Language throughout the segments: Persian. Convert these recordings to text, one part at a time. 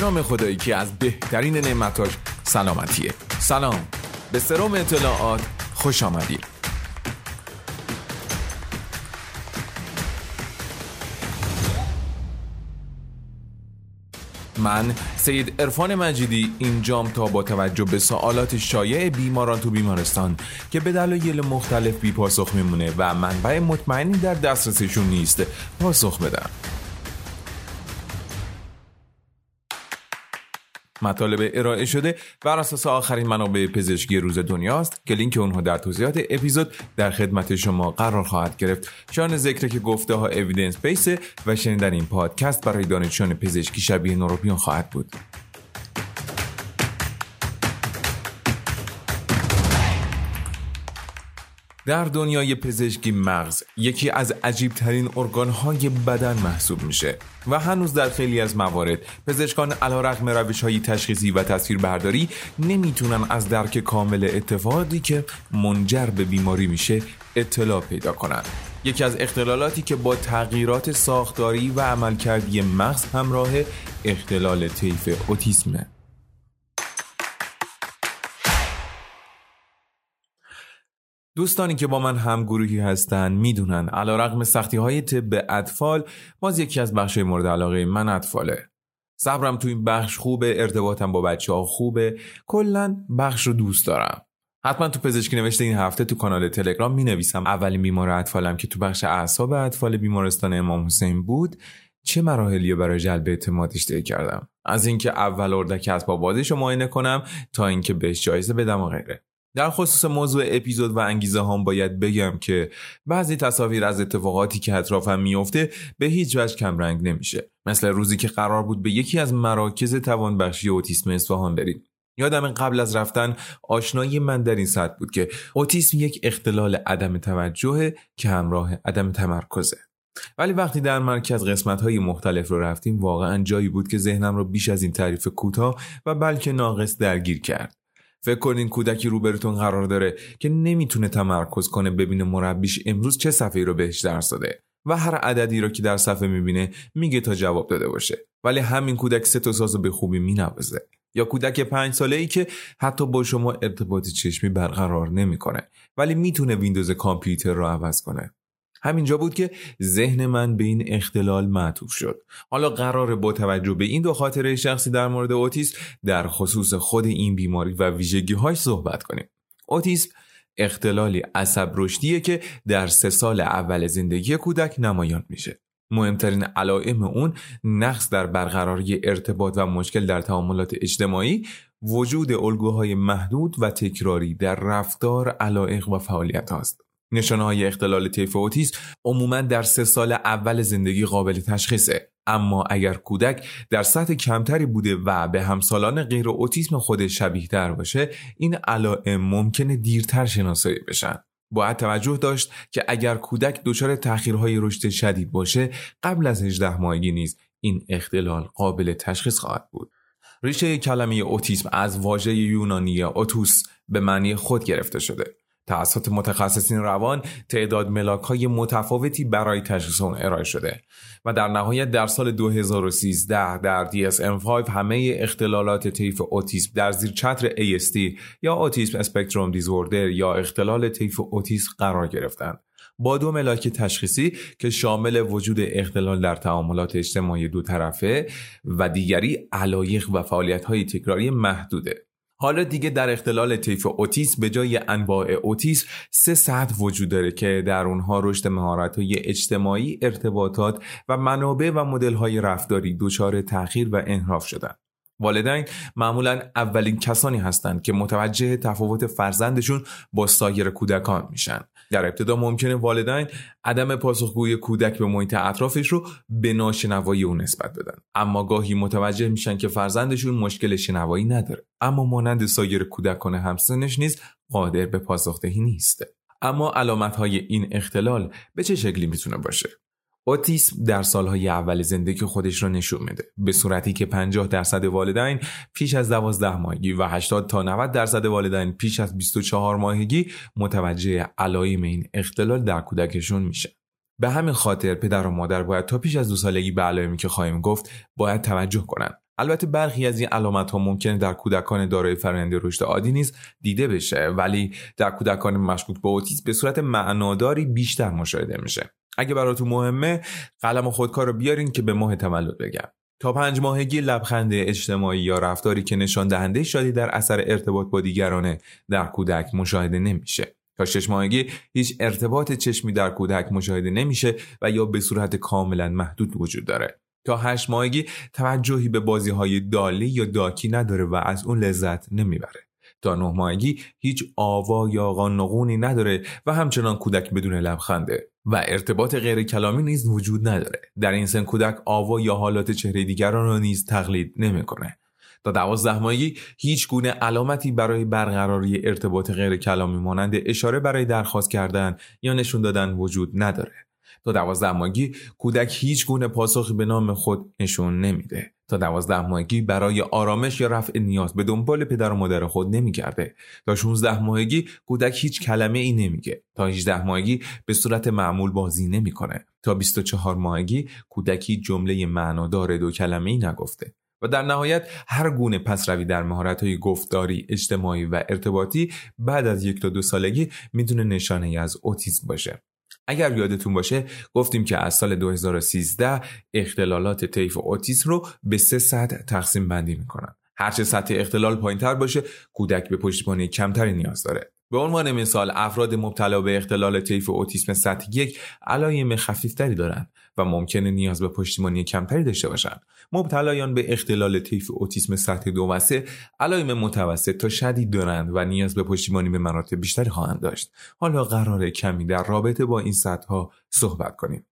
نام خدایی که از بهترین نعمتاش سلامتیه. سلام. به سروم اطلاعات خوش آمدید. من سید ارفان مجیدی اینجام تا با توجه به سوالات شایع بیماران تو بیمارستان که به دلایل مختلف بی پاسخ میمونه و منبع مطمئنی در دسترسشون نیست پاسخ بدم. مطالب ارائه شده. بر اساس آخرین منابع پزشکی روز دنیاست که لینک اونها در توضیحات اپیزود در خدمت شما قرار خواهد گرفت. شان ذکر که گفته ها اویدنس بیس و شنیدن این پادکست برای دانشجویان پزشکی شبیه نوروپیون خواهد بود. در دنیای پزشکی مغز یکی از عجیب ترین ارگان های بدن محسوب میشه و هنوز در خیلی از موارد پزشکان علا رقم روش های تشخیصی و تصویر برداری نمی‌تونن از درک کامل اتفاقی که منجر به بیماری میشه اطلاع پیدا کنن. یکی از اختلالاتی که با تغییرات ساختاری و عملکردی مغز همراه اختلال طیف اوتیسمه. دوستانی که با من هم گروهی هستن می‌دونن علا رقم سختی های طب اطفال باز یکی از بخش مورد علاقه من اطفاله. صبرم تو این بخش خوبه ارتباطم با بچه ها خوبه. کلا بخش رو دوست دارم. حتما تو پزشکی نوشته این هفته تو کانال تلگرام می نویسم اولین بیمار اطفالم که تو بخش اعصاب اطفال بیمارستان امام حسین بود. چه مراحلی برای جلب اعتمادش طی کردم؟ از اینکه اول اردک اسباب بازیش رو معاینه کنم تا اینکه بهش جایزه بدم و غیره. در خصوص موضوع اپیزود و انگیزه هم باید بگم که بعضی تصاویر از اتفاقاتی که اطرافم میفته به هیچ وجه کمرنگ نمیشه. مثل روزی که قرار بود به یکی از مراکز توانبخشی اوتیسم اصفهان بریم. یادم قبل از رفتن آشنایی من در این سطح بود که اوتیسم یک اختلال عدم توجه که همراه عدم تمرکزه. ولی وقتی در مرکز قسمت های مختلف رو رفتیم واقعا جایی بود که ذهنم رو بیش از این تعریف کوتاه و بلکه ناقص درگیر کرد. فکر کنین کودکی روبرتون قرار داره که نمی‌تونه تمرکز کنه ببینه مربیش امروز چه صفحه رو بهش درس داده و هر عددی رو که در صفحه می‌بینه میگه تا جواب داده باشه. ولی همین کودک سه تا ساز به خوبی مینوازه. یا کودک پنج ساله ای که حتی با شما ارتباط چشمی برقرار نمی‌کنه ولی می‌تونه ویندوز کامپیوتر رو عوض کنه. همینجا بود که ذهن من به این اختلال معطوف شد. حالا قراره با توجه به این دو خاطره شخصی در مورد اوتیسم در خصوص خود این بیماری و ویژگی های صحبت کنیم. اوتیسم اختلالی عصب رشدیه که در سه سال اول زندگی کودک نمایان میشه. مهمترین علائم اون نقص در برقراری ارتباط و مشکل در تعاملات اجتماعی وجود الگوهای محدود و تکراری در رفتار علائق و فعالیت هاست نشانه های اختلال طیف اوتیسم عموما در سه سال اول زندگی قابل تشخیصه. اما اگر کودک در سطح کمتری بوده و به همسالان غیر اوتیسم خودش شبیه تر باشه این علائم ممکنه دیرتر شناسایی بشن. باید توجه داشت که اگر کودک دچار تاخیرهای رشد شدید باشه قبل از 18 ماهگی نیز این اختلال قابل تشخیص خواهد بود. ریشه کلمه اوتیسم از واژه یونانی اوتوس به معنی خود گرفته شده. توسط متخصصین روان تعداد ملاک های متفاوتی برای تشخیص اون ارائه شده و در نهایت در سال 2013 در DSM-5 همه اختلالات طیف اوتیسم در زیر چتر ASD یا اوتیسم اسپکتروم دیزوردر یا اختلال طیف اوتیسم قرار گرفتند. با دو ملاک تشخیصی که شامل وجود اختلال در تعاملات اجتماعی دو طرفه و دیگری علایق و فعالیت های تکراری محدوده. حالا دیگه در اختلال طیف اوتیسم به جای انواع اوتیسم سه سطح وجود داره که در اونها رشد های اجتماعی، ارتباطات و منابع و مدل‌های رفتاری دچار تأخیر و انحراف شدن. والدین معمولا اولین کسانی هستند که متوجه تفاوت فرزندشون با سایر کودکان میشن. در ابتدا ممکنه والدین عدم پاسخگوی کودک به محیط اطرافش رو به ناشنوایی او نسبت بدن. اما گاهی متوجه میشن که فرزندشون مشکل شنوایی نداره. اما مانند سایر کودکان همسنش نیز قادر به پاسخدهی نیست. اما علامت های این اختلال به چه شکلی می‌تونه باشه؟ اوتیسم در سالهای اول زندگی خودش را نشون میده. به صورتی که 50 درصد والدین پیش از 12 ماهگی و 80 تا 90 درصد والدین پیش از 24 ماهگی متوجه علائم این اختلال در کودکشون میشه. به همین خاطر پدر و مادر باید تا پیش از دو سالگی به علائمی که خواهیم گفت باید توجه کنند. البته برخی از این علامت ها ممکنه در کودکان دارای فرآیند رشد عادی نیز دیده بشه ولی در کودکان مشکوک به اوتیسم به صورت معناداری بیشتر مشاهده میشه. اگه براتون مهمه قلم و خودکار رو بیارین که به ماه تولد بگم. تا پنج ماهگی لبخند اجتماعی یا رفتاری که نشان دهنده شادی در اثر ارتباط با دیگرانه در کودک مشاهده نمیشه. تا شش ماهگی هیچ ارتباط چشمی در کودک مشاهده نمیشه و یا به صورت کاملا محدود وجود داره. تا هشت ماهگی توجهی به بازی های دالی یا داکی نداره و از اون لذت نمی‌بره. تا نه ماهگی هیچ آوا یا قانقونی نداره و همچنان کودک بدون لبخنده. و ارتباط غیر کلامی نیز وجود نداره. در این سن کودک آوا یا حالات چهره دیگران را نیز تقلید نمی‌کنه. تا دوازده ماهگی هیچ گونه علامتی برای برقراری ارتباط غیر کلامی مانند اشاره برای درخواست کردن یا نشون دادن وجود نداره. تا دوازده ماهگی کودک هیچ گونه پاسخی به نام خود نشون نمیده. تا دوازده ماهگی برای آرامش یا رفع نیاز به دنبال پدر و مادر خود نمیگرده. تا 16 ماهگی کودک هیچ کلمه ای نمیگه. تا 18 ماهگی به صورت معمول بازی نمی‌کنه. تا 24 ماهگی کودکی جمله معنادار دو کلمه ای نگفته. و در نهایت هر گونه پسروی در مهارت های گفتاری، اجتماعی و ارتباطی بعد از یک تا دو سالگی می‌تونه نشانه از اوتیسم باشه. اگر یادتون باشه گفتیم که از سال 2013 اختلالات طیف اوتیسم رو به سه سطح تقسیم بندی می‌کنن. هرچه سطح اختلال پایین تر باشه کودک به پشتیبانی کمتری نیاز داره. به عنوان مثال افراد مبتلا به اختلال طیف اوتیسم سطح یک علایم خفیفتری دارند و ممکنه نیاز به پشتیبانی کمتری داشته باشند. مبتلایان به اختلال طیف اوتیسم سطح دو و سه علایم متوسط تا شدید دارند و نیاز به پشتیبانی به مراتب بیشتری خواهند داشت. حالا قرار کمی در رابطه با این سطح ها صحبت کنیم.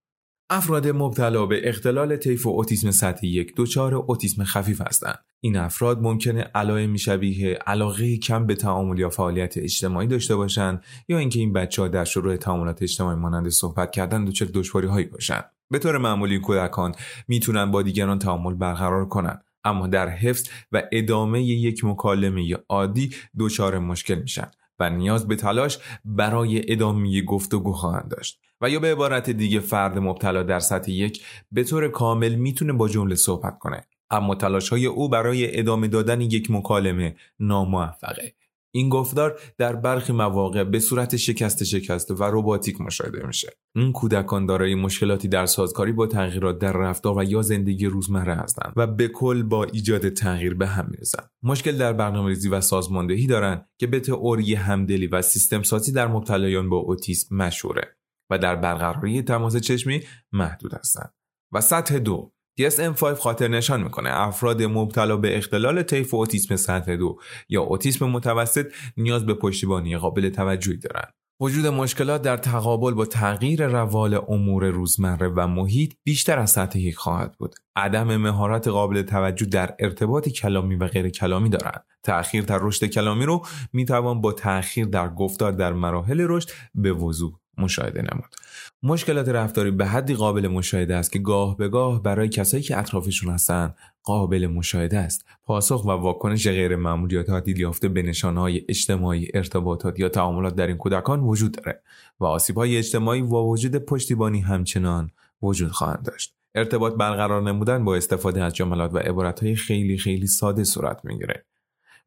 افراد مبتلا به اختلال طیف و اوتیسم سطح یک دچار اوتیسم خفیف هستند. این افراد ممکنه علائم شبیه علاقه کم به تعامل یا فعالیت اجتماعی داشته باشند یا اینکه این بچه ها در شروع تعاملات اجتماعی مانند صحبت کردن دچار دشواری هایی باشند. به طور معمولی کودکان می‌تونن با دیگران تعامل برقرار کنند اما در حفظ و ادامه یک مکالمه عادی دچار مشکل میشن و نیاز به تلاش برای ادامه گفتگو خواهند داشت. و یا به عبارت دیگه فرد مبتلا در سطح یک به طور کامل می‌تونه با جمله صحبت کنه. اما تلاش های او برای ادامه دادن یک مکالمه ناموفقه. این گفتار در برخی مواقع به صورت شکست شکسته و رباتیک مشاهده میشه. این کودکان دارای مشکلاتی در سازکاری با تغییرات در رفتار و یا زندگی روزمره هستند و به کل با ایجاد تغییر به هم می‌رسن مشکل در برنامه‌ریزی و سازماندهی دارند که به تئوری همدلی و سیستم سازی در مبتلایان با اوتیسم مشهوره. و در برقراری تماس چشمی محدود هستند و سطح دو DSM-5 خاطر نشان می‌کنه افراد مبتلا به اختلال طیف اوتیسم سطح دو یا اوتیسم متوسط نیاز به پشتیبانی قابل توجهی دارند. وجود مشکلات در تقابل با تغییر روال امور روزمره و محیط بیشتر از سطح یک خواهد بود. عدم مهارت قابل توجه در ارتباط کلامی و غیر کلامی دارند. تأخیر در رشد کلامی رو می‌توان با تأخیر در گفتار در مراحل رشد به وضوح مشاهده نمود. مشکلات رفتاری به حدی قابل مشاهده است که گاه به گاه برای کسایی که اطرافشون هستن قابل مشاهده است. پاسخ و واکنش غیر معمولی یا تعدیل یافته به نشانهای اجتماعی ارتباطات یا تعاملات در این کودکان وجود داره و آسیبهای اجتماعی و وجود پشتیبانی همچنان وجود خواهند داشت. ارتباط برقرار نمودن با استفاده از جملات و عبارتهای خیلی خیلی ساده صورت می‌گیره.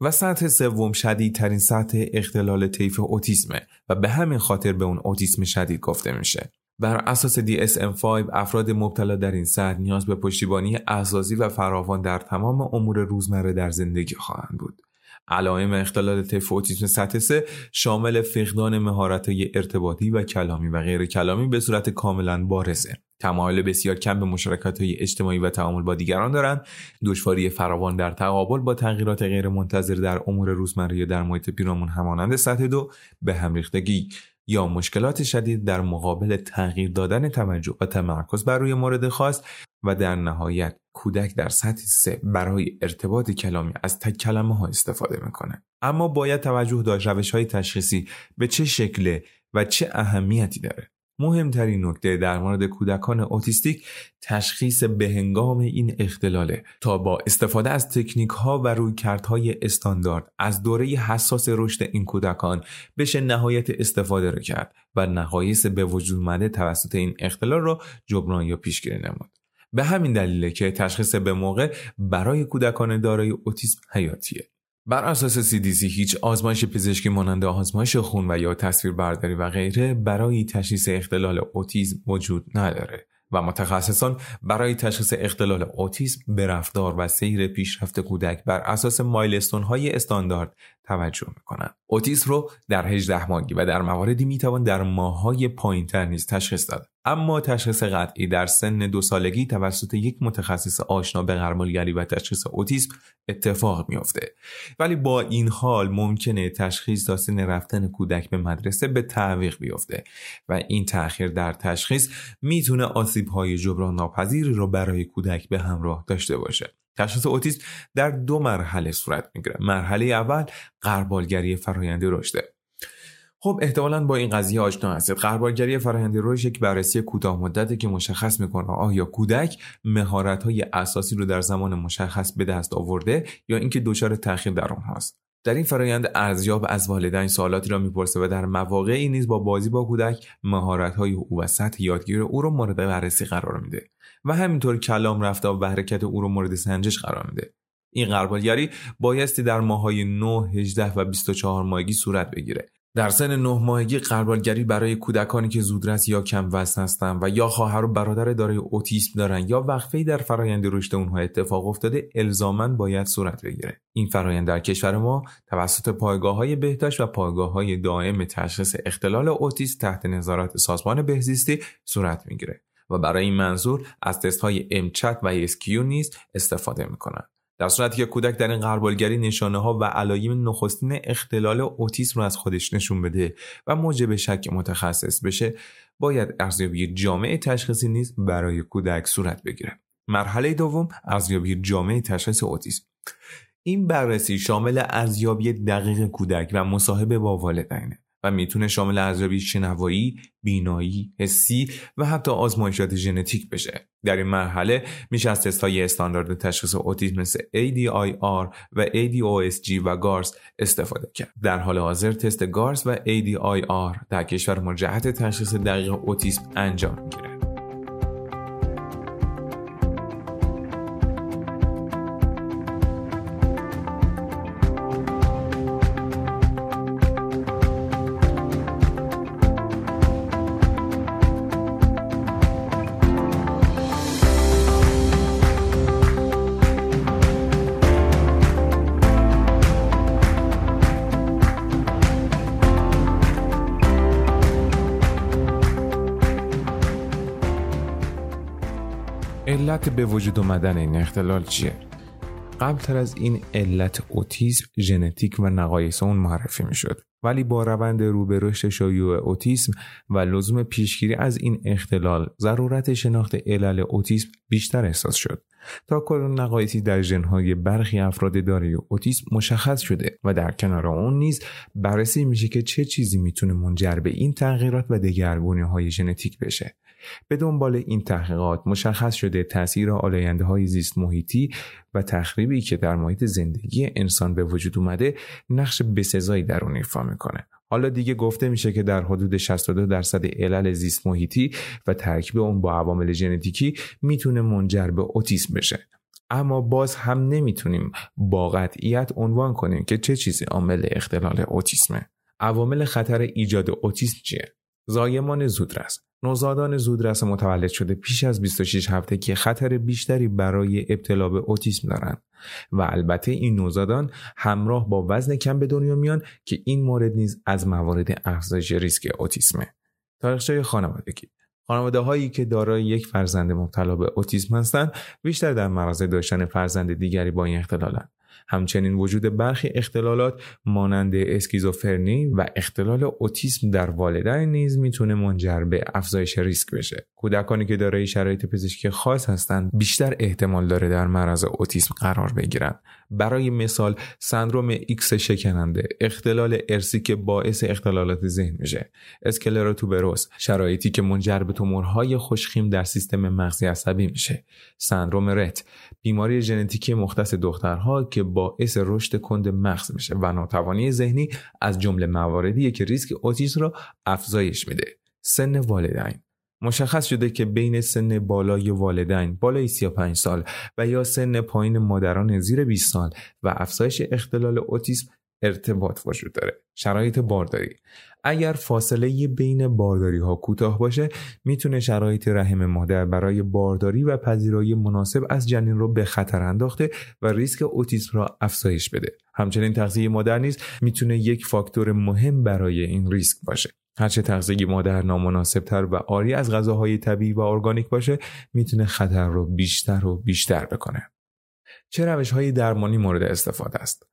و سطح سوم شدیدترین سطح اختلال طیف اوتیسمه و به همین خاطر به اون اوتیسم شدید گفته میشه. بر اساس DSM-5 افراد مبتلا در این سطح نیاز به پشتیبانی اساسی و فراوان در تمام امور روزمره در زندگی خواهند بود. علائم اختلال طیف اوتیسم سطح 3 شامل فقدان مهارت‌های ارتباطی و کلامی و غیر کلامی به صورت کاملا بارزه. تمایل بسیار کم به مشارکت های اجتماعی و تعامل با دیگران دارند. دشواری فراوان در تقابل با تغییرات غیر منتظر در امور روزمره در محیط پیرامون همانند سطح دو به هم ریختگی یا مشکلات شدید در مقابل تغییر دادن توجه و تمرکز بر روی مورد خاص و در نهایت کودک در سطح سه برای ارتباط کلامی از تک کلمه ها استفاده می‌کنه. اما باید توجه داشت روش های تشخیصی به چه شکله و چه اهمیتی داره؟ مهمترین نکته در مورد کودکان اوتیستیک تشخیص بهنگام این اختلاله تا با استفاده از تکنیک ها و رویکردهای استاندارد از دوره حساس رشد این کودکان بشه نهایت استفاده را کرد و نقایص به وجود مده توسط این اختلال را جبران یا پیشگیری نمود. به همین دلیله که تشخیص به موقع برای کودکان دارای اوتیسم حیاتیه. بر اساس CDC هیچ آزمایش پزشکی مانند آزمایش خون و یا تصویربرداری و غیره برای تشخیص اختلال اوتیسم وجود نداره و متخصصان برای تشخیص اختلال اوتیسم به رفتار و سیر پیشرفت کودک بر اساس مایلستون های استاندارد توجه می‌کنند. اوتیسم رو در 18 ماهگی و در مواردی می‌توان در ماههای پایینتر نیز تشخیص داد. اما تشخیص قطعی در سن دو سالگی توسط یک متخصص آشنا به غربالگری و تشخیص اوتیسم اتفاق میافته ولی با این حال ممکنه تشخیص تا سن رفتن کودک به مدرسه به تعویق بیفته و این تأخیر در تشخیص می‌تونه آسیب های جبران ناپذیری رو برای کودک به همراه داشته باشه تشخیص اوتیسم در دو مرحله صورت می‌گیره. مرحله اول غربالگری فرایند رشده خب احتمالا با این قضیه آشنا هستید. قربالگری فرآیند رشد یک بررسی کوتاه مدته که مشخص می‌کنه آیا کودک مهارت های اساسی رو در زمان مشخص به دست آورده یا اینکه دچار تاخیر در آنهاست در این فرایند ارزیاب از والدین سوالاتی را می‌پرسه و در مواقعی نیز با بازی با کودک مهارت های او و سطح یادگیری او را مورد بررسی قرار میده. و همینطور کلام رفتار و حرکت او را مورد سنجش قرار میده. این قربالگری بایستی در ماهای 9, 18 و 24 ماهگی صورت بگیره. در سن نه ماهگی قربالگری برای کودکانی که زودرس یا کم وزن هستند و یا خواهر و برادر دارای اوتیسم دارند یا وقفه در فرایند رشد اونها اتفاق افتاده الزاما باید صورت بگیره. این فرایند در کشور ما توسط پایگاه های بهداشت و پایگاه های دائم تشخیص اختلال اوتیسم تحت نظارت سازمان بهزیستی صورت می‌گیره. و برای این منظور از تست های امچت و اسکیو نیز استفاده می‌کنند در صورتی که کودک در این قربالگری نشانه ها و علایم نخستین اختلال اوتیسم رو از خودش نشون بده و موجب شک متخصص بشه باید ارزیابی جامع تشخیصی نیز برای کودک صورت بگیره. مرحله دوم ارزیابی جامع تشخیص اوتیسم. این بررسی شامل ارزیابی دقیق کودک و مصاحبه با والدینه. و می‌تونه شامل ارزیابی شنوایی، بینایی، حسی و حتی آزمایشات ژنتیک بشه. در این مرحله میشه از تست های استاندارد تشخیص اوتیسم مثل ADIR و ADOSG و گارس استفاده کرد. در حال حاضر تست گارس و ADIR در کشور ما تشخیص دقیق اوتیسم انجام می‌گیره. علت به وجود اومدن این اختلال چیه؟ قبلتر از این علت اوتیسم ژنتیک و نقایص اون معرفی می شد. ولی با روند رو به رشد شیوع اوتیسم و لزوم پیشگیری از این اختلال ضرورت شناخت علل اوتیسم بیشتر احساس شد تا کل نقایصی در ژنهای برخی افراد دارای اوتیسم مشخص شده و در کنار اون نیز بررسی میشه که چه چیزی می‌تونه منجر به این تغییرات و دگرگونی های ژنتیک بشه به دنبال این تحقیقات مشخص شده تاثیر آلاینده های زیست محیطی و تخریبی که در محیط زندگی انسان به وجود اومده نقش بسزایی در اون ایفا می‌کنه. حالا دیگه گفته میشه که در حدود 62 درصد علل زیست محیطی و ترکیب اون با عوامل ژنتیکی می‌تونه منجر به اوتیسم بشه. اما باز هم نمی‌تونیم با قطعیت عنوان کنیم که چه چیزی عامل اختلال اوتیسمه. عوامل خطر ایجاد اوتیسم چیه؟ زایمان زودرس. نوزادان زودرس متولد شده پیش از 26 هفته که خطر بیشتری برای ابتلا به اوتیسم دارند. و البته این نوزادان همراه با وزن کم به دنیا میان که این مورد نیز از موارد افزایش ریسک اوتیسمه. تاریخچه خانوادگی. خانواده هایی که دارای یک فرزند مبتلا به اوتیسم هستند بیشتر در معرض داشتن فرزند دیگری با این اختلالند همچنین وجود برخی اختلالات مانند اسکیزوفرنی و اختلال اوتیسم در والدین نیز می‌تونه منجر به افزایش ریسک بشه. کودکانی که دارای شرایط پزشکی خاص هستند بیشتر احتمال داره در معرض اوتیسم قرار بگیرند برای مثال سندروم ایکس شکننده اختلال ارثی که باعث اختلالات ذهن میشه. اسکلروز توبروس شرایطی که منجر به تومورهای خوشخیم در سیستم مغزی عصبی میشه. سندروم رت بیماری ژنتیکی مختص دخترها که باعث رشد کند مغز میشه و ناتوانی ذهنی از جمله مواردیه که ریسک اوتیسم را افزایش میده. سن والدین. مشخص شده که بین سن بالای والدین بالای 35 سال و یا سن پایین مادران زیر 20 سال و افزایش اختلال اوتیسم ارتباط وجود داره. شرایط بارداری. اگر فاصله بین بارداری ها کوتاه باشه می‌تونه شرایط رحم مادر برای بارداری و پذیرایی مناسب از جنین رو به خطر انداخته و ریسک اوتیسم را افزایش بده. همچنین تغذیه مادر نیز می‌تونه یک فاکتور مهم برای این ریسک باشه. هرچه تغذیه مادر نامناسب تر و آری از غذاهای طبیعی و ارگانیک باشه می‌تونه خطر رو بیشتر و بیشتر بکنه. چه روش های درمانی مورد استفاده است؟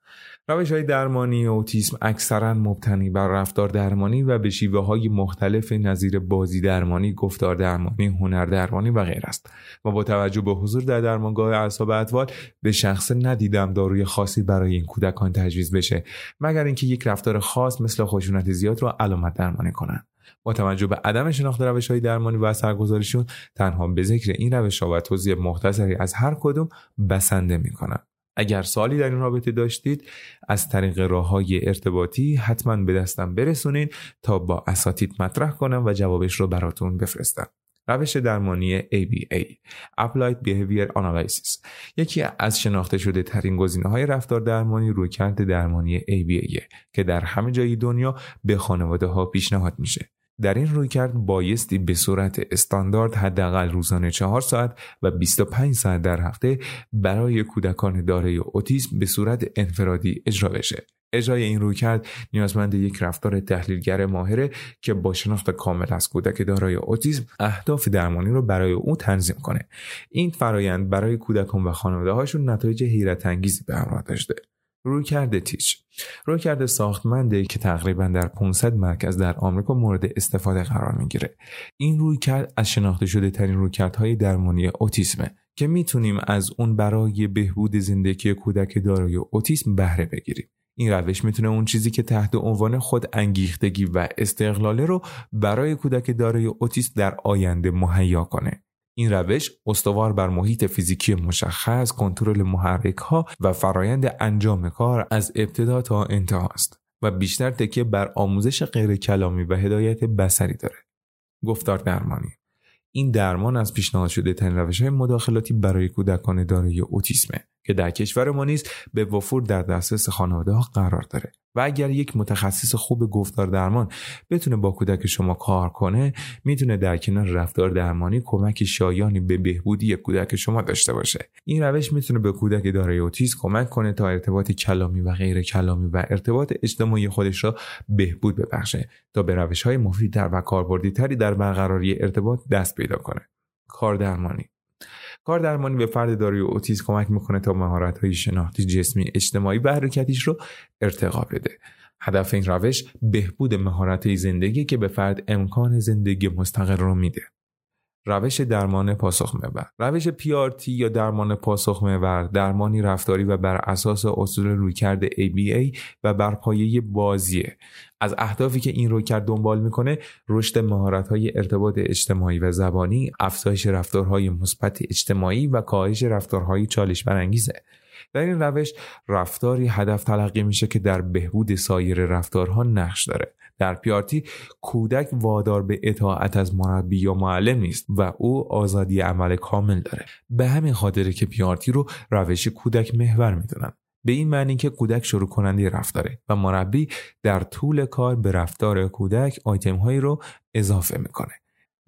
روش های درمانی اوتیسم اکثرا مبتنی بر رفتار درمانی و به شیوه های مختلف نظیر بازی درمانی، گفتار درمانی، هنر درمانی و غیر است. و با توجه به حضور در درمانگاه اعصاب اطفال به شخص ندیدم داروی خاصی برای این کودکان تجویز بشه مگر اینکه یک رفتار خاص مثل خشونت زیاد را علامت درمانی کنند. با توجه به عدم شناخت روش های درمانی و اثرگذاریشون تنها به ذکر این روش ها و توضیح مختصری از هر کدوم بسنده می‌کنم. اگر سوالی در این رابطه داشتید از طریق راه های ارتباطی حتما به دستم برسونین تا با اساتید مطرح کنم و جوابش رو براتون بفرستم. روش درمانی ABA Applied Behavior Analysis یکی از شناخته شده ترین گزینه های رفتار درمانی رویکرد درمانی ABA که در همه جای دنیا به خانواده ها پیشنهاد میشه در این رویکرد بایستی به صورت استاندارد حداقل روزانه 4 ساعت و 25 ساعت در هفته برای کودکان دارای اوتیسم به صورت انفرادی اجرا بشه. اجرای این رویکرد نیازمند یک رفتار تحلیلگر ماهره که با شناخت کامل از کودک دارای اوتیسم اهداف درمانی رو برای او تنظیم کنه. این فرایند برای کودکان و خانواده هاشون نتایج حیرت انگیزی به همراه داشته. رویکرد تیچ. رویکرد ساختمنده که تقریبا در 500 مرکز در آمریکا مورد استفاده قرار می‌گیره. این رویکرد از شناخته شده ترین رویکردهای درمانی اوتیسمه که می‌تونیم از اون برای بهبود زندگی کودک دارای اوتیسم بهره بگیریم. این روش می‌تونه اون چیزی که تحت عنوان خود انگیختگی و استقلاله رو برای کودک دارای اوتیسم در آینده مهیا کنه. این روش استوار بر محیط فیزیکی مشخص، کنترل محرک ها و فرایند انجام کار از ابتدا تا انتها است و بیشتر تکیه بر آموزش غیر کلامی و هدایت بسری داره. گفتار درمانی این درمان از پیشنهاد شده ترین روش های مداخلاتی برای کودکان دارای اوتیسمه که در کشور ما نیز به وفور در دسترس خانواده ها قرار داره. و اگر یک متخصص خوب گفتار درمان بتونه با کودک شما کار کنه می‌تونه در کنار رفتار درمانی کمک شایانی به بهبودی کودک شما داشته باشه. این روش می‌تونه به کودک دارای اوتیسم کمک کنه تا ارتباط کلامی و غیر کلامی و ارتباط اجتماعی خودش را بهبود ببخشه تا به روش های مفیدتر و کاربردی تری در برقراری ارتباط دست پیدا کنه. کار درمانی کار درمانی به فرد دارای اوتیسم کمک می‌کنه تا مهارت های شناختی جسمی اجتماعی و حرکتیش رو ارتقا بده. هدف این روش بهبود مهارت زندگی که به فرد امکان زندگی مستقر رو میده. روش درمان پاسخ محور. روش PRT یا درمان پاسخ محور درمانی رفتاری و بر اساس اصول رویکرد ABA و بر پایه بازیه از اهدافی که این رویکرد دنبال می‌کنه رشد مهارت‌های ارتباط اجتماعی و زبانی افزایش رفتارهای مثبت اجتماعی و کاهش رفتارهای چالش برانگیزه در این روش رفتاری هدف تلقی میشه که در بهبود سایر رفتارها نقش داره. در پیارتی کودک وادار به اطاعت از مربی یا معلم نیست و او آزادی عمل کامل داره. به همین خاطره که پیارتی رو روش کودک محور می‌دونن. به این معنی که کودک شروع کننده رفتاره و مربی در طول کار به رفتار کودک آیتم هایی رو اضافه می‌کنه.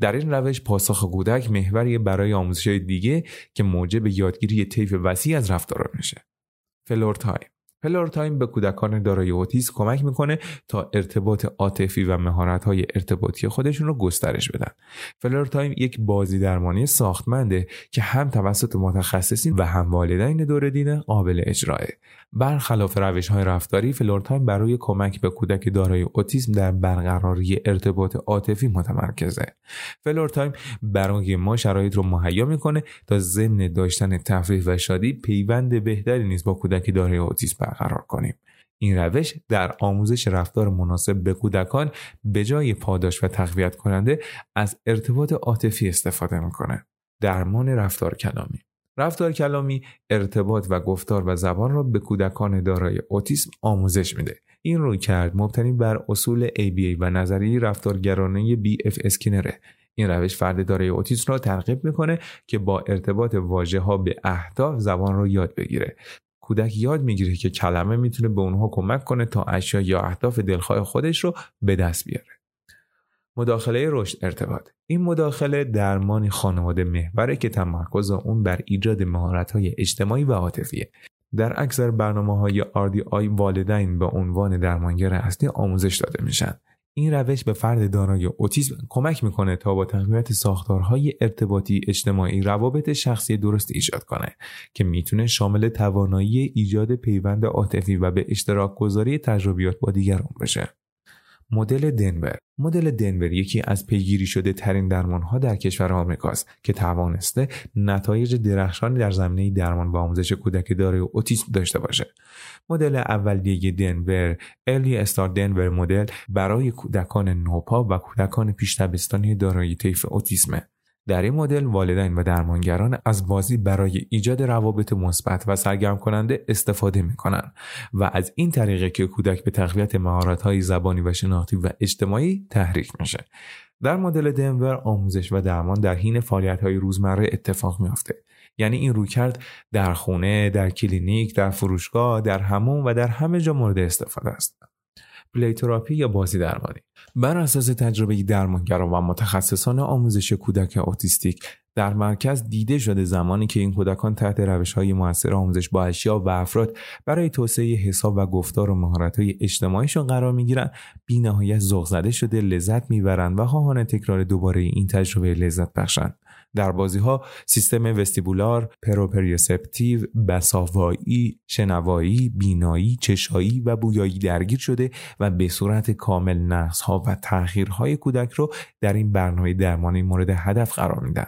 در این روش پاسخ کودک محوری برای آموزش دیگه که موجب یادگیری طیف وسیع از رفتار میشه. Floortime. Floortime به کودکان دارای اوتیسم کمک می‌کنه تا ارتباط عاطفی و مهارت های ارتباطی خودشون رو گسترش بدن. Floortime یک بازی درمانی ساختارمنده که هم توسط متخصصین و هم والدین دوره دیده قابل اجراه. برخلاف روش های رفتاری Floortime برای کمک به کودک دارای اوتیسم در برقراری ارتباط عاطفی متمرکزه. Floortime برای ما شرایط رو مهیا می‌کنه تا ضمن داشتن تفریح و شادی پیوند بهتری نیز با کودک دارای اوتیسم برقرار کنیم. این روش در آموزش رفتار مناسب به کودکان به جای پاداش و تقویت کننده از ارتباط عاطفی استفاده می‌کنه. درمان رفتار کلامی. رفتار کلامی ارتباط و گفتار و زبان را به کودکان دارای اوتیسم آموزش میده. این روی کرد مبتنی بر اصول ABA و نظریه رفتارگرانه BF اسکینره این روش فرد دارای اوتیسم را ترغیب می‌کنه که با ارتباط واژه ها به اهداف زبان را یاد بگیره. کودک یاد می‌گیره که کلمه می‌تونه به اونها کمک کنه تا اشیا یا اهداف دلخواه خودش رو به دست بیاره. مداخله رشد ارتباط. این مداخله درمانی خانواده محوره که تمرکز اون بر ایجاد مهارت های اجتماعی و عاطفیه. در اکثر برنامه های آی والدین به عنوان درمانگر اصلی آموزش داده میشن. این روش به فرد دارای اوتیسم کمک می‌کنه تا با تقویت ساختارهای ارتباطی اجتماعی روابط شخصی درست ایجاد کنه که می‌تونه شامل توانایی ایجاد پیوند عاطفی و به اشتراک گذاری تجربیات با دیگران بشه. مدل دنور. مدل دنور یکی از پیگیری شده ترین درمان ها در کشور آمریکاست که توانسته نتایج درخشانی در زمینه درمان و آموزش کودک دارای اوتیسم داشته باشه. مدل اولیه دنور الی استار دنور مدل برای کودکان نوپا و کودکان پیش دارای طیف اوتیسمه. در این مدل والدین و درمانگران از بازی برای ایجاد روابط مثبت و سرگرم کننده استفاده می کنند و از این طریقه که کودک به تقویت های زبانی و شناختی و اجتماعی تحریک میشه. در مدل دنور آموزش و درمان در حین های روزمره اتفاق میافته. یعنی این رویکرد در خونه، در کلینیک، در فروشگاه، در همون و در همه جا مورد استفاده است. Play therapy یا بازی درمانی. بر اساس تجربه درمانگران و متخصصان آموزش کودک اوتیستیک در مرکز دیده شده زمانی که این کودکان تحت روش های موثر آموزش با اشیا و افراد برای توسعه حواس و گفتار و مهارت های اجتماعیشون قرار می‌گیرن بی نهایت زده شده لذت می‌برند و خواهان تکرار دوباره این تجربه لذت بخشند در بازی ها سیستم vestibular، proprioceptive، بساوایی، شنوایی، بینایی، چشایی و بویایی درگیر شده و به صورت کامل نقص ها و تغییرهای کودک رو در این برنامه درمانی مورد هدف قرار میدن.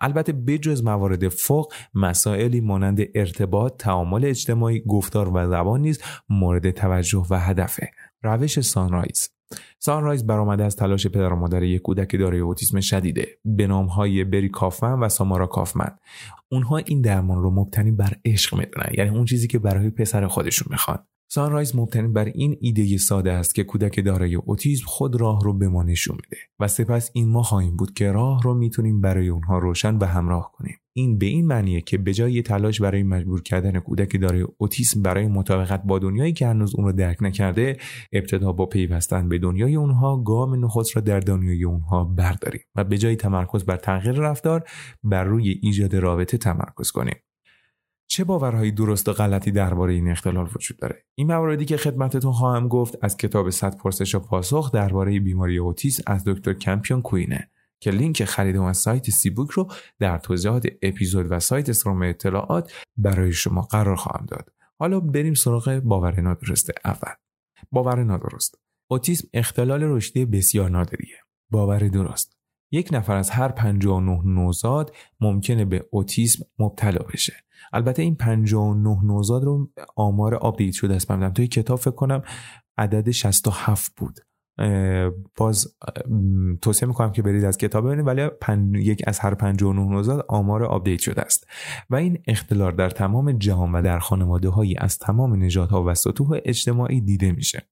البته بجز موارد فوق مسائلی مانند ارتباط، تعامل اجتماعی، گفتار و زبان نیز مورد توجه و هدفه. روش Son-Rise Son-Rise برآمده از تلاش پدر و مادر یک کودک دارای اوتیسم شدیده. به نام های بری کافمن و سامارا کافمن. اونها این درمان رو مبتنی بر عشق می‌دونن. یعنی اون چیزی که برای پسر خودشون می‌خوان. Son-Rise مبتنی بر این ایده ساده است که کودک دارای اوتیسم خود راه رو به ما نشون میده. و سپس این ما خواهیم بود که راه رو می‌تونیم برای اونها روشن و همراه کنیم. این به این معنیه که به جای تلاش برای مجبور کردن کودک دارای اوتیسم برای مطابقت با دنیایی که هنوز اون رو درک نکرده ابتدا با پیوستن به دنیای اونها گام نخست را در دنیای اونها برداریم و به جای تمرکز بر تغییر رفتار بر روی ایجاد رابطه تمرکز کنیم. چه باورهایی درست و غلطی درباره این اختلال وجود داره؟ این مواردی که خدمتتون خواهم گفت از کتاب 100 پرسش و پاسخ درباره بیماری اوتیسم از دکتر کمپیون کوینه. که لینک خرید از سایت سیبوک رو در توضیحات اپیزود و سایت سروم اطلاعات برای شما قرار خواهم داد. حالا بریم سراغ باور نادرست اول. باور نادرست. اوتیسم اختلال رشدی بسیار نادریه. باور درست. یک نفر از هر 59 نوزاد ممکنه به اوتیسم مبتلا بشه. البته این 59 نوزاد رو آمار update شده است. من توی کتاب فکر کنم عدد 67 بود. باز توصیه می‌کنم که برید از کتاب ببینید ولی یک از هر 59 نوزاد آمار update شده است. و این اختلال در تمام جهان و در خانواده هایی از تمام نژادها و سطوح اجتماعی دیده میشه.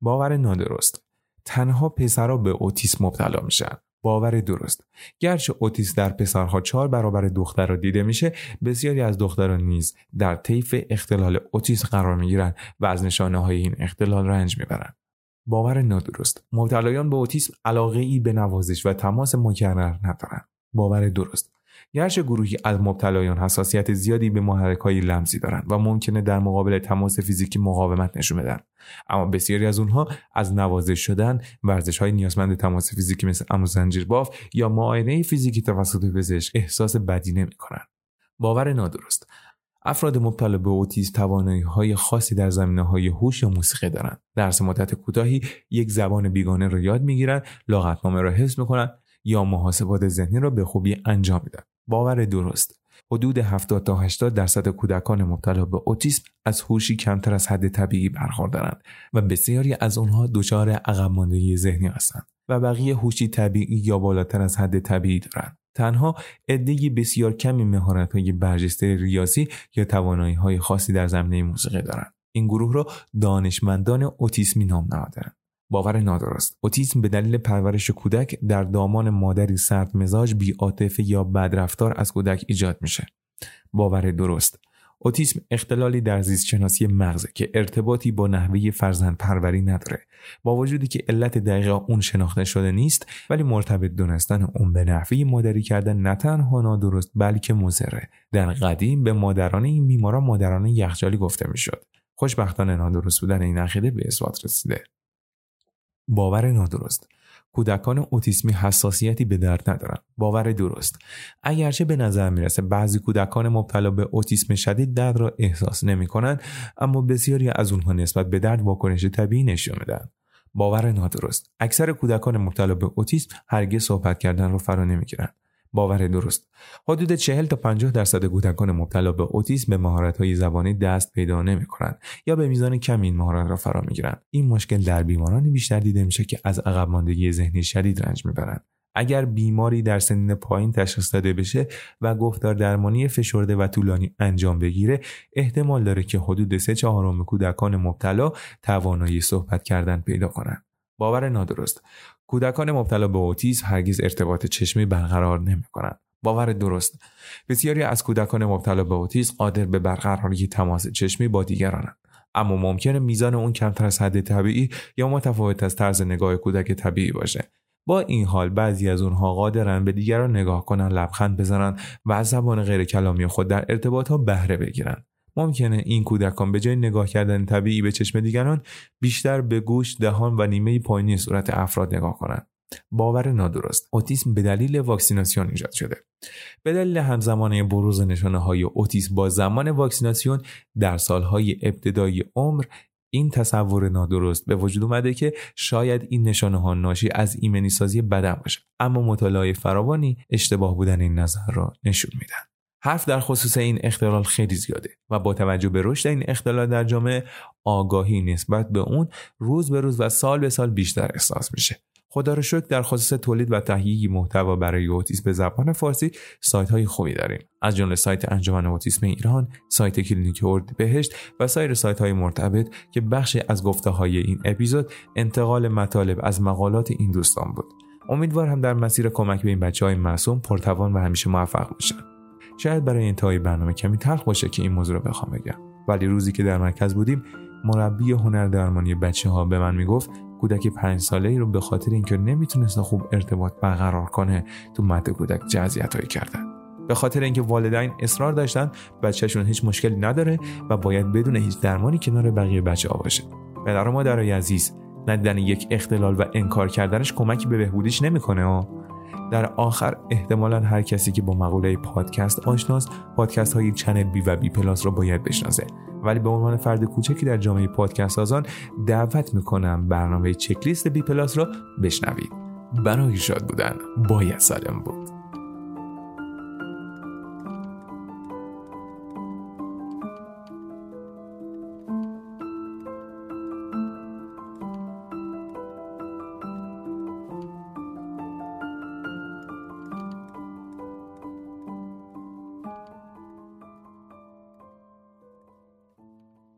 باور نادرست. تنها پسرها به اوتیسم مبتلا میشن. باور درست. گرچه اوتیسم در پسرها چهار برابر دخترها دیده میشه بسیاری از دختران نیز در طیف اختلال اوتیسم قرار می‌گیرند و از نشانه های این اختلال رنج می‌برند باور نادرست. مبتلایان به اوتیسم علاقه ای به نوازش و تماس مکرر ندارند. باور درست. گرچه گروهی از مبتلایان حساسیت زیادی به محرک های لمسی دارند و ممکنه در مقابل تماس فیزیکی مقاومت نشون بدن اما بسیاری از اونها از نوازش شدن ورزش های نیازمند تماس فیزیکی مثل امو زنجیر باف یا معاینه فیزیکی توسط پزشک احساس بدی نمی‌کنند. باور نادرست. افراد مبتلا به اوتیسم توانایی های خاصی در زمینه های هوش یا موسیقی دارند. درس مدت کوتاهی یک زبان بیگانه را یاد می‌گیرند لغتنامه را حفظ می‌کنند یا محاسبات ذهنی را به خوبی انجام میدن. باور درست حدود 70 تا 80 درصد کودکان مبتلا به اوتیسم از هوشی کمتر از حد طبیعی برخوردارند و بسیاری از آنها دچار عقب ماندگی ذهنی هستند و بقیه هوشی طبیعی یا بالاتر از حد طبیعی دارند. تنها عدهای بسیار کمی مهارت های برجسته ریاضی یا توانایی های خاصی در زمینه موسیقی دارند. این گروه را دانشمندان اوتیسمی نام نهادند باور نادرست. اوتیسم به دلیل پرورش کودک در دامان مادری سرد مزاج بی‌عاطفه یا بدرفتار از کودک ایجاد میشه. باور درست. اوتیسم اختلالی در زیست شناسی مغزه که ارتباطی با نحوه فرزند پروری نداره. با وجودی که علت دقیق اون شناخته شده نیست ولی مرتبط دونستن اون به نحوه مادری کردن نه تنها نادرست بلکه مضره. در قدیم به مادران این بیماران مادران یخچالی گفته می‌شد. خوشبختانه نادرست بودن این عقیده به اثبات رسیده. باور نادرست. کودکان اوتیسمی حساسیتی به درد ندارند باور درست. اگرچه به نظر می‌رسه بعضی کودکان مبتلا به اوتیسم شدید درد را احساس نمی کنند اما بسیاری از اونها نسبت به درد واکنش طبیعی نشون میدن باور نادرست. اکثر کودکان مبتلا به اوتیسم هرگز صحبت کردن را فرا نمی‌گیرند. باور درست. حدود 40 تا 50 درصد کودکان مبتلا به اوتیسم به مهارت‌های زبانی دست پیدا نمی‌کنند یا به میزان کمی این مهارت را فرا می‌گیرند. این مشکل در بیمارانی بیشتر دیده میشه که از عقب ماندگی ذهنی شدید رنج می‌برند. اگر بیماری در سنین پایین تشخیص داده بشه و گفتار درمانی فشرده و طولانی انجام بگیره احتمال داره که حدود سه چهارم کودکان مبتلا توانایی صحبت کردن پیدا کنند. باور نادرست. کودکان مبتلا به اوتیسم هرگز ارتباط چشمی برقرار نمی کنند. باور درست. بسیاری از کودکان مبتلا به اوتیسم قادر به برقراری تماس چشمی با دیگرانند. اما ممکنه میزان اون کمتر از حد طبیعی یا متفاوت از طرز نگاه کودک طبیعی باشه. با این حال بعضی از اونها قادرن به دیگران نگاه کنن لبخند بزنن و از زبان غیر کلامی خود در ارتباط ها بهره بگیرن. ممکنه این کودکان به جای نگاه کردن طبیعی به چشم دیگران بیشتر به گوش دهان و نیمه پایینی صورت افراد نگاه کنند باور نادرست. اوتیسم به دلیل واکسیناسیون ایجاد شده. به دلیل همزمانه بروز نشانه های اوتیسم با زمان واکسیناسیون در سالهای ابتدایی عمر این تصور نادرست به وجود اومده که شاید این نشانه ها ناشی از ایمنی سازی بدن باشه. اما مطالعه فراوانی اشتباه بودن این نظر را نشون میدن حرف در خصوص این اختلال خیلی زیاده و با توجه به رشد این اختلال در جامعه آگاهی نسبت به اون روز به روز و سال به سال بیشتر احساس میشه. خدا رو شکر در خصوص تولید و تهیه محتوا برای اوتیسم به زبان فارسی سایت های خوبی داریم. از جمله سایت انجمن اوتیسم ایران سایت کلینیک اردی بهشت و سایر سایت های مرتبط که بخشی از گفته های این اپیزود انتقال مطالب از مقالات این دوستان بود. امیدوارم در مسیر کمک به این بچه های معصوم پرتوان و همیشه موفق باشن. شاید برای انتهای برنامه کمی تلخ باشه که این موضوع رو بخوام بگم. ولی روزی که در مرکز بودیم مربی هنر درمانی بچه ها به من می‌گفت کودک پنج ساله ای رو به خاطر اینکه نمی‌تونست خوب ارتباط برقرار کنه تو مد کودک جزیت هایی کردن. به خاطر اینکه والدین اصرار داشتن بچهشون هیچ مشکلی نداره و باید بدون هیچ درمانی کنار بقیه بچه ها باشه. پدر و مادرای عزیز ندیدن یک اختلال و انکار کردنش کمکی به بهبودیش نمی‌کنه در آخر احتمالا هر کسی که با مقوله پادکست آشناست پادکست های چنل بی و بی پلاس را باید بشناسید. ولی به عنوان فرد کوچکی در جامعه پادکست سازان دعوت می‌کنم برنامه چکلیست بی پلاس را بشنوید. برای شاد بودن باید سالم بود.